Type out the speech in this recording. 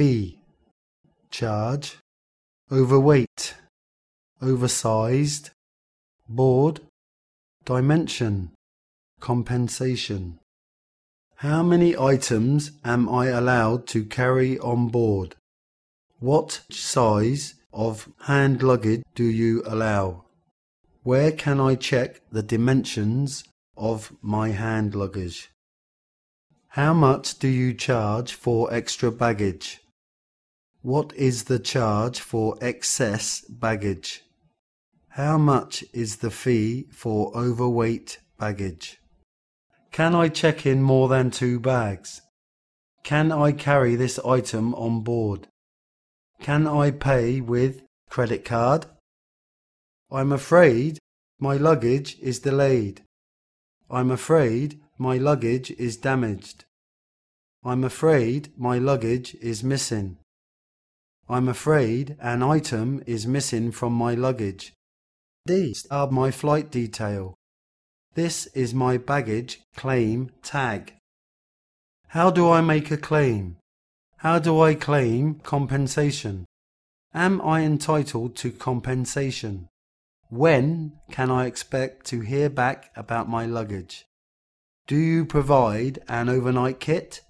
fee, charge, overweight, oversized, board, dimension, compensation. How many items am I allowed to carry on board? What size of hand luggage do you allow? Where can I check the dimensions of my hand luggage? How much do you charge for extra baggage? What is the charge for excess baggage? How much is the fee for overweight baggage? Can I check in more than two bags? Can I carry this item on board? Can I pay with credit card? I'm afraid my luggage is delayed. I'm afraid my luggage is damaged. I'm afraid my luggage is missing. I'm afraid an item is missing from my luggage. These are my flight detail. This is my baggage claim tag. How do I make a claim? How do I claim compensation? Am I entitled to compensation? When can I expect to hear back about my luggage? Do you provide an overnight kit?